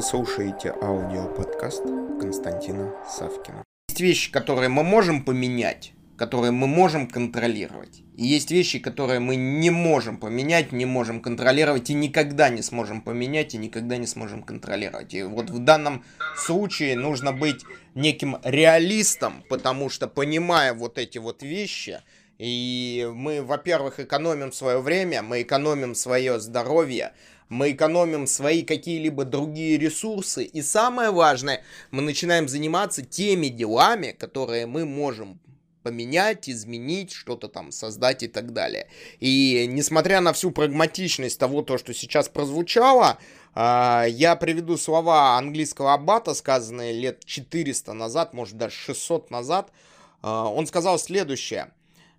Вы слушаете аудиоподкаст Константина Савкина. Есть вещи, которые мы можем поменять, которые мы можем контролировать. И есть вещи, которые мы не можем поменять, не можем контролировать и никогда не сможем поменять и никогда не сможем контролировать. И вот в данном случае нужно быть неким реалистом, потому что понимая вот эти вот вещи, и мы, во-первых, экономим свое время, мы экономим свое здоровье, мы экономим свои какие-либо другие ресурсы. И самое важное, мы начинаем заниматься теми делами, которые мы можем поменять, изменить, что-то там создать и так далее. И несмотря на всю прагматичность того, то, что сейчас прозвучало, а, я приведу слова английского аббата, сказанные лет 400 назад, может даже 600 назад. А, он сказал следующее.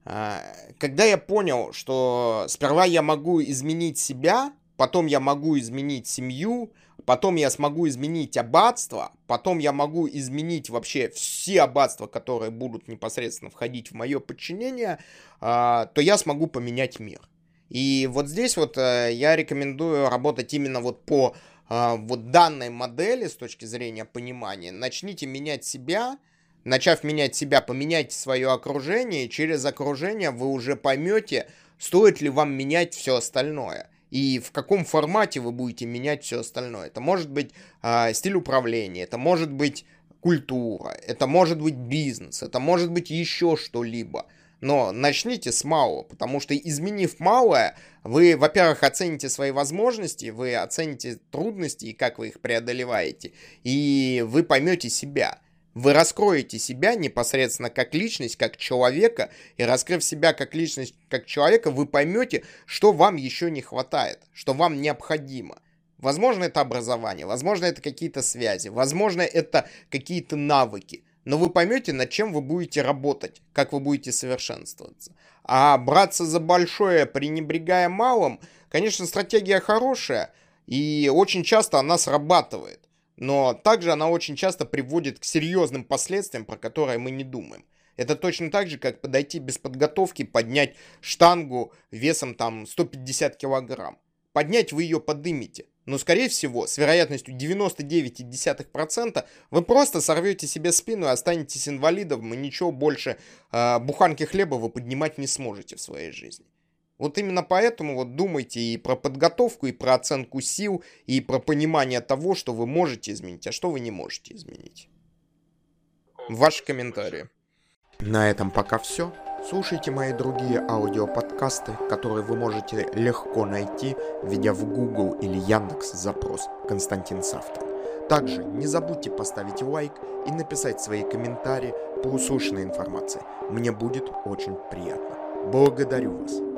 А, когда я понял, что сперва я могу изменить себя, потом я могу изменить семью, потом я смогу изменить аббатство, потом я могу изменить вообще все аббатства, которые будут непосредственно входить в мое подчинение, а, то я смогу поменять мир. И вот здесь вот э, я рекомендую работать именно вот по а, вот данной модели с точки зрения понимания. Начните менять себя, Начав менять себя, поменяйте свое окружение, и через окружение вы уже поймете, стоит ли вам менять все остальное. И в каком формате вы будете менять все остальное. Это может быть э, стиль управления, это может быть культура, это может быть бизнес, это может быть еще что-либо. Но начните с малого, потому что изменив малое, вы, во-первых, оцените свои возможности, вы оцените трудности и как вы их преодолеваете, и вы поймете себя. Вы раскроете себя непосредственно как личность, как человека, и раскрыв себя как личность, как человека, вы поймете, что вам еще не хватает, что вам необходимо. Возможно, это образование, возможно, это какие-то связи, возможно, это какие-то навыки. Но вы поймете, над чем вы будете работать, как вы будете совершенствоваться. А браться за большое, пренебрегая малым, конечно, стратегия хорошая, и очень часто она срабатывает но также она очень часто приводит к серьезным последствиям, про которые мы не думаем. Это точно так же, как подойти без подготовки, поднять штангу весом там 150 килограмм. Поднять вы ее подымете. Но, скорее всего, с вероятностью 99,1% вы просто сорвете себе спину и останетесь инвалидом, и ничего больше э, буханки хлеба вы поднимать не сможете в своей жизни. Вот именно поэтому вот думайте и про подготовку, и про оценку сил, и про понимание того, что вы можете изменить, а что вы не можете изменить. Ваши комментарии. На этом пока все. Слушайте мои другие аудиоподкасты, которые вы можете легко найти, введя в Google или Яндекс запрос «Константин Савкин». Также не забудьте поставить лайк и написать свои комментарии по услышанной информации. Мне будет очень приятно. Благодарю вас.